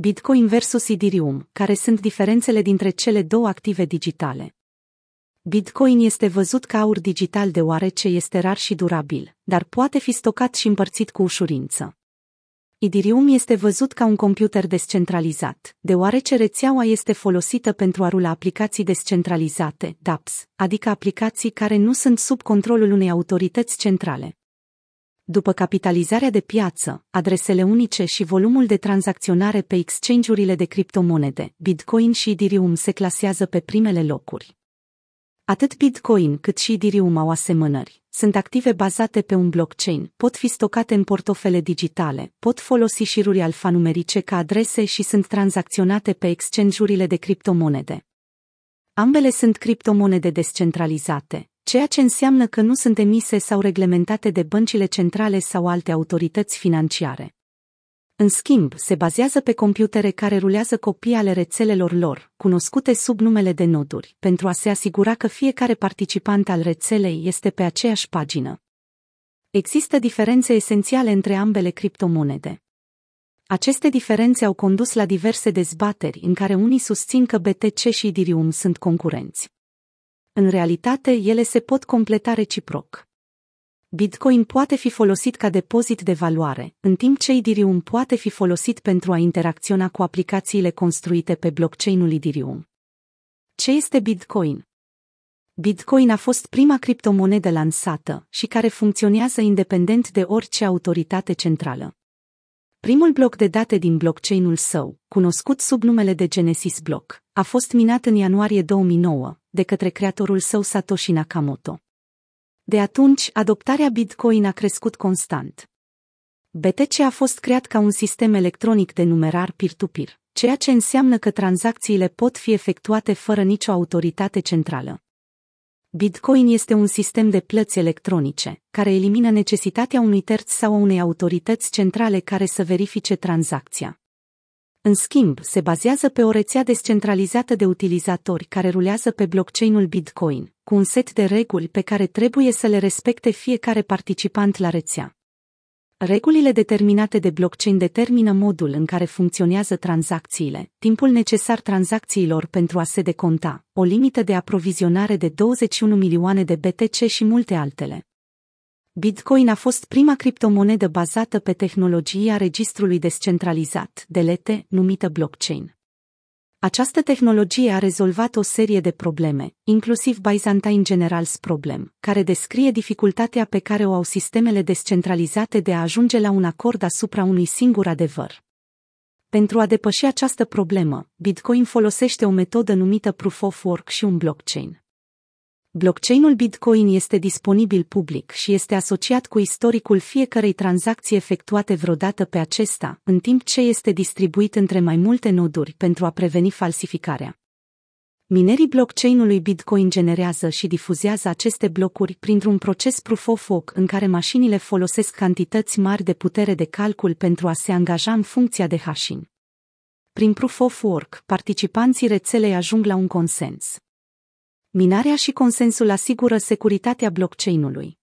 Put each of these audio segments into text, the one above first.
Bitcoin versus Ethereum, care sunt diferențele dintre cele două active digitale. Bitcoin este văzut ca aur digital deoarece este rar și durabil, dar poate fi stocat și împărțit cu ușurință. Ethereum este văzut ca un computer descentralizat, deoarece rețeaua este folosită pentru a rula aplicații descentralizate, dApps, adică aplicații care nu sunt sub controlul unei autorități centrale. După capitalizarea de piață, adresele unice și volumul de tranzacționare pe exchange-urile de criptomonede, Bitcoin și Ethereum se clasează pe primele locuri. Atât Bitcoin cât și Ethereum au asemănări. Sunt active bazate pe un blockchain, pot fi stocate în portofele digitale, pot folosi șiruri alfanumerice ca adrese și sunt tranzacționate pe exchange-urile de criptomonede. Ambele sunt criptomonede descentralizate, ceea ce înseamnă că nu sunt emise sau reglementate de băncile centrale sau alte autorități financiare. În schimb, se bazează pe computere care rulează copii ale rețelelor lor, cunoscute sub numele de noduri, pentru a se asigura că fiecare participant al rețelei este pe aceeași pagină. Există diferențe esențiale între ambele criptomonede. Aceste diferențe au condus la diverse dezbateri în care unii susțin că BTC și Ethereum sunt concurenți. În realitate, ele se pot completa reciproc. Bitcoin poate fi folosit ca depozit de valoare, în timp ce Ethereum poate fi folosit pentru a interacționa cu aplicațiile construite pe blockchain-ul Ethereum. Ce este Bitcoin? Bitcoin a fost prima criptomonedă lansată și care funcționează independent de orice autoritate centrală. Primul bloc de date din blockchain-ul său, cunoscut sub numele de Genesis Block, a fost minat în ianuarie 2009 de către creatorul său Satoshi Nakamoto. De atunci, adoptarea Bitcoin a crescut constant. BTC a fost creat ca un sistem electronic de numerar peer-to-peer, ceea ce înseamnă că tranzacțiile pot fi efectuate fără nicio autoritate centrală. Bitcoin este un sistem de plăți electronice, care elimină necesitatea unui terț sau a unei autorități centrale care să verifice tranzacția. În schimb, se bazează pe o rețea descentralizată de utilizatori care rulează pe blockchain-ul Bitcoin, cu un set de reguli pe care trebuie să le respecte fiecare participant la rețea. Regulile determinate de blockchain determină modul în care funcționează tranzacțiile, timpul necesar tranzacțiilor pentru a se deconta, o limită de aprovizionare de 21 milioane de BTC și multe altele. Bitcoin a fost prima criptomonedă bazată pe tehnologia registrului descentralizat, DLT, numită blockchain. Această tehnologie a rezolvat o serie de probleme, inclusiv Byzantine Generals Problem, care descrie dificultatea pe care o au sistemele descentralizate de a ajunge la un acord asupra unui singur adevăr. Pentru a depăși această problemă, Bitcoin folosește o metodă numită Proof of Work și un blockchain. Blockchain-ul Bitcoin este disponibil public și este asociat cu istoricul fiecărei tranzacții efectuate vreodată pe acesta, în timp ce este distribuit între mai multe noduri pentru a preveni falsificarea. Minerii blockchain-ului Bitcoin generează și difuzează aceste blocuri printr-un proces proof of work în care mașinile folosesc cantități mari de putere de calcul pentru a se angaja în funcția de hashing. Prin proof of work, participanții rețelei ajung la un consens. Minarea și consensul asigură securitatea blockchain-ului.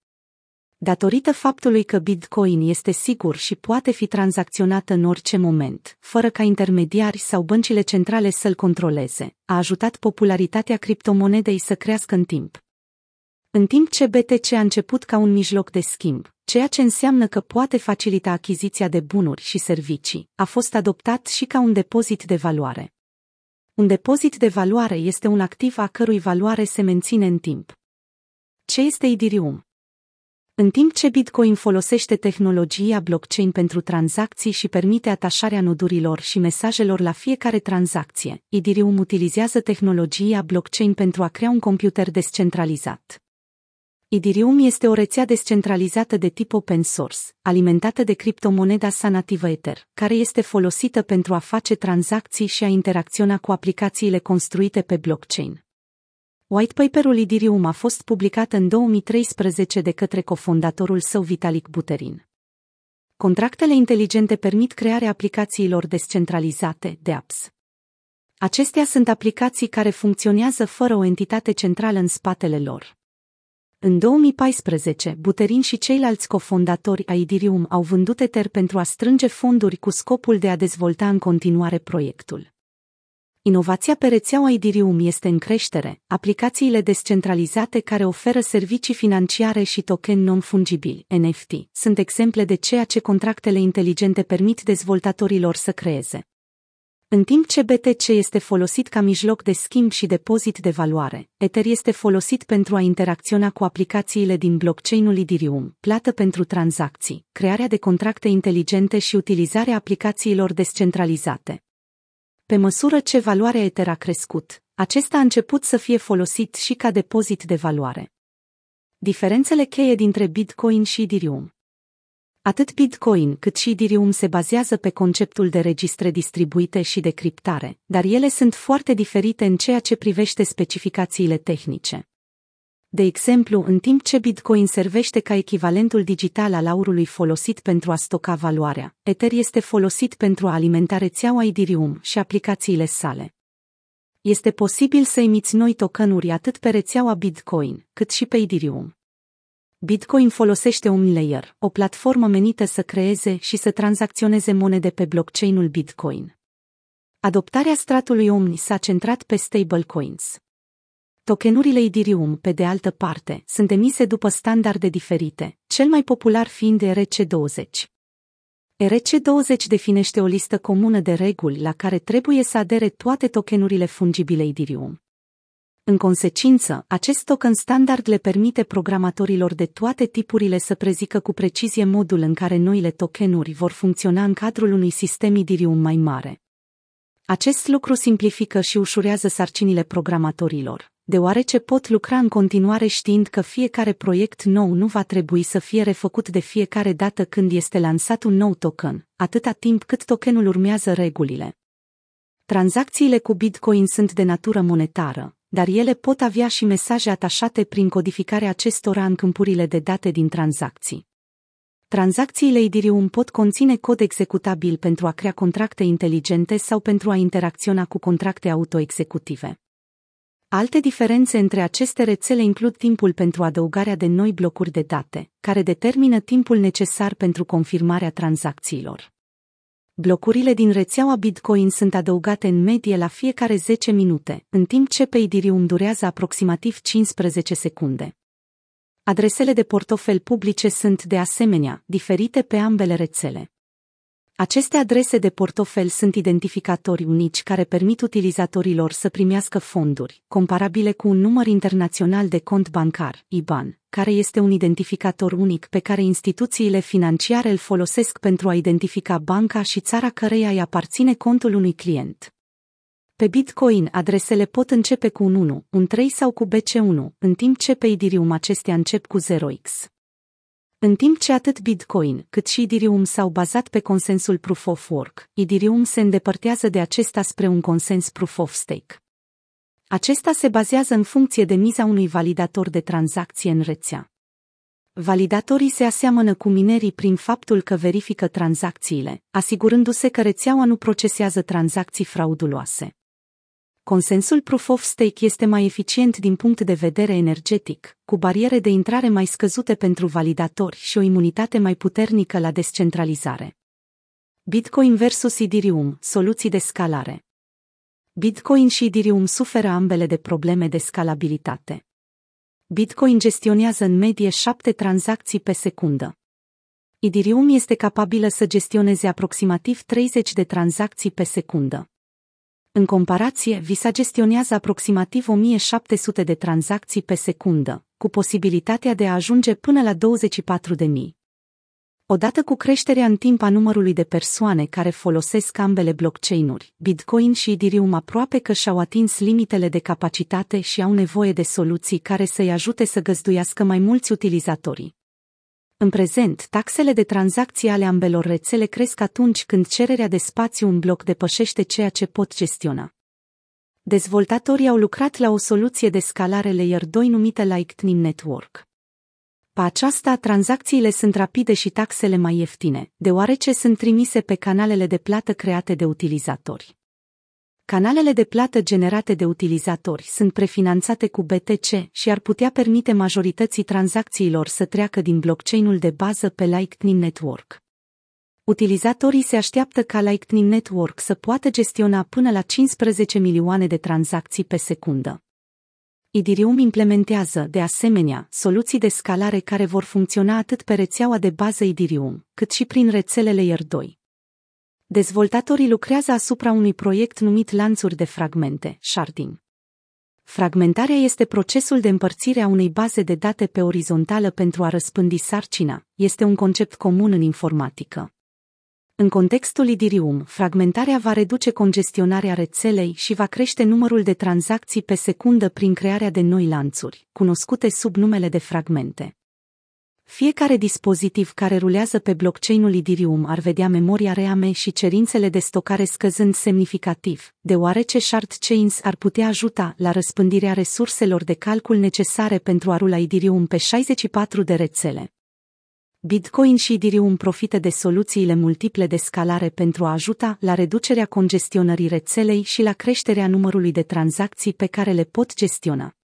Datorită faptului că Bitcoin este sigur și poate fi tranzacționat în orice moment, fără ca intermediari sau băncile centrale să-l controleze, a ajutat popularitatea criptomonedei să crească în timp. În timp ce BTC a început ca un mijloc de schimb, ceea ce înseamnă că poate facilita achiziția de bunuri și servicii, a fost adoptat și ca un depozit de valoare. Un depozit de valoare este un activ a cărui valoare se menține în timp. Ce este Ethereum? În timp ce Bitcoin folosește tehnologia blockchain pentru tranzacții și permite atașarea nodurilor și mesajelor la fiecare tranzacție, Ethereum utilizează tehnologia blockchain pentru a crea un computer descentralizat. Ethereum este o rețea descentralizată de tip open source, alimentată de criptomoneda sa nativă Ether, care este folosită pentru a face tranzacții și a interacționa cu aplicațiile construite pe blockchain. Whitepaperul Ethereum a fost publicat în 2013 de către cofondatorul său Vitalik Buterin. Contractele inteligente permit crearea aplicațiilor descentralizate, de apps. Acestea sunt aplicații care funcționează fără o entitate centrală în spatele lor. În 2014, Buterin și ceilalți cofondatori ai Ethereum au vândut Ether pentru a strânge fonduri cu scopul de a dezvolta în continuare proiectul. Inovația pe rețeaua Ethereum este în creștere, aplicațiile descentralizate care oferă servicii financiare și token non-fungibili, NFT, sunt exemple de ceea ce contractele inteligente permit dezvoltatorilor să creeze. În timp ce BTC este folosit ca mijloc de schimb și depozit de valoare, Ether este folosit pentru a interacționa cu aplicațiile din blockchain-ul Ethereum, plată pentru tranzacții, crearea de contracte inteligente și utilizarea aplicațiilor descentralizate. Pe măsură ce valoarea Ether a crescut, acesta a început să fie folosit și ca depozit de valoare. Diferențele cheie dintre Bitcoin și Ethereum Atât Bitcoin cât și Ethereum se bazează pe conceptul de registre distribuite și de criptare, dar ele sunt foarte diferite în ceea ce privește specificațiile tehnice. De exemplu, în timp ce Bitcoin servește ca echivalentul digital al aurului folosit pentru a stoca valoarea, Ether este folosit pentru a alimenta rețeaua Ethereum și aplicațiile sale. Este posibil să emiți noi tokenuri atât pe rețeaua Bitcoin, cât și pe Ethereum. Bitcoin folosește OmniLayer, o platformă menită să creeze și să tranzacționeze monede pe blockchain-ul Bitcoin. Adoptarea stratului Omni s-a centrat pe stablecoins. Tokenurile Ethereum, pe de altă parte, sunt emise după standarde diferite, cel mai popular fiind ERC20. ERC20 definește o listă comună de reguli la care trebuie să adere toate tokenurile fungibile Ethereum. În consecință, acest token standard le permite programatorilor de toate tipurile să prezică cu precizie modul în care noile tokenuri vor funcționa în cadrul unui sistem Ethereum mai mare. Acest lucru simplifică și ușurează sarcinile programatorilor, deoarece pot lucra în continuare știind că fiecare proiect nou nu va trebui să fie refăcut de fiecare dată când este lansat un nou token, atâta timp cât tokenul urmează regulile. Tranzacțiile cu Bitcoin sunt de natură monetară, dar ele pot avea și mesaje atașate prin codificarea acestora în câmpurile de date din tranzacții. Tranzacțiile Ethereum pot conține cod executabil pentru a crea contracte inteligente sau pentru a interacționa cu contracte autoexecutive. Alte diferențe între aceste rețele includ timpul pentru adăugarea de noi blocuri de date, care determină timpul necesar pentru confirmarea tranzacțiilor. Blocurile din rețeaua Bitcoin sunt adăugate în medie la fiecare 10 minute, în timp ce pe Ethereum durează aproximativ 15 secunde. Adresele de portofel publice sunt, de asemenea, diferite pe ambele rețele. Aceste adrese de portofel sunt identificatori unici care permit utilizatorilor să primească fonduri, comparabile cu un număr internațional de cont bancar, IBAN, care este un identificator unic pe care instituțiile financiare îl folosesc pentru a identifica banca și țara căreia îi aparține contul unui client. Pe Bitcoin, adresele pot începe cu un 1, un 3 sau cu BC1, în timp ce pe Ethereum acestea încep cu 0x. În timp ce atât Bitcoin cât și Ethereum s-au bazat pe consensul Proof of Work, Ethereum se îndepărtează de acesta spre un consens Proof of Stake. Acesta se bazează în funcție de miza unui validator de tranzacție în rețea. Validatorii se aseamănă cu minerii prin faptul că verifică tranzacțiile, asigurându-se că rețeaua nu procesează tranzacții frauduloase. Consensul Proof of Stake este mai eficient din punct de vedere energetic, cu bariere de intrare mai scăzute pentru validatori și o imunitate mai puternică la descentralizare. Bitcoin versus Ethereum, soluții de scalare. Bitcoin și Ethereum suferă ambele de probleme de scalabilitate. Bitcoin gestionează în medie 7 tranzacții pe secundă. Ethereum este capabilă să gestioneze aproximativ 30 de tranzacții pe secundă. În comparație, Visa gestionează aproximativ 1700 de tranzacții pe secundă, cu posibilitatea de a ajunge până la 24.000. Odată cu creșterea în timp a numărului de persoane care folosesc ambele blockchain-uri, Bitcoin și Ethereum aproape că și-au atins limitele de capacitate și au nevoie de soluții care să-i ajute să găzduiască mai mulți utilizatori. În prezent, taxele de tranzacție ale ambelor rețele cresc atunci când cererea de spațiu în bloc depășește ceea ce pot gestiona. Dezvoltatorii au lucrat la o soluție de scalare Layer 2 numită Lightning Network. Pe aceasta, tranzacțiile sunt rapide și taxele mai ieftine, deoarece sunt trimise pe canalele de plată create de utilizatori. Canalele de plată generate de utilizatori sunt prefinanțate cu BTC și ar putea permite majorității tranzacțiilor să treacă din blockchain-ul de bază pe Lightning Network. Utilizatorii se așteaptă ca Lightning Network să poată gestiona până la 15 milioane de tranzacții pe secundă. Idirium implementează, de asemenea, soluții de scalare care vor funcționa atât pe rețeaua de bază Idirium, cât și prin rețelele Layer 2. Dezvoltatorii lucrează asupra unui proiect numit lanțuri de fragmente, sharding. Fragmentarea este procesul de împărțire a unei baze de date pe orizontală pentru a răspândi sarcina, este un concept comun în informatică. În contextul Idirium, fragmentarea va reduce congestionarea rețelei și va crește numărul de tranzacții pe secundă prin crearea de noi lanțuri, cunoscute sub numele de fragmente. Fiecare dispozitiv care rulează pe blockchain-ul Idirium ar vedea memoria reame și cerințele de stocare scăzând semnificativ, deoarece shard chains ar putea ajuta la răspândirea resurselor de calcul necesare pentru a rula Idirium pe 64 de rețele. Bitcoin și Ethereum profită de soluțiile multiple de scalare pentru a ajuta la reducerea congestionării rețelei și la creșterea numărului de tranzacții pe care le pot gestiona.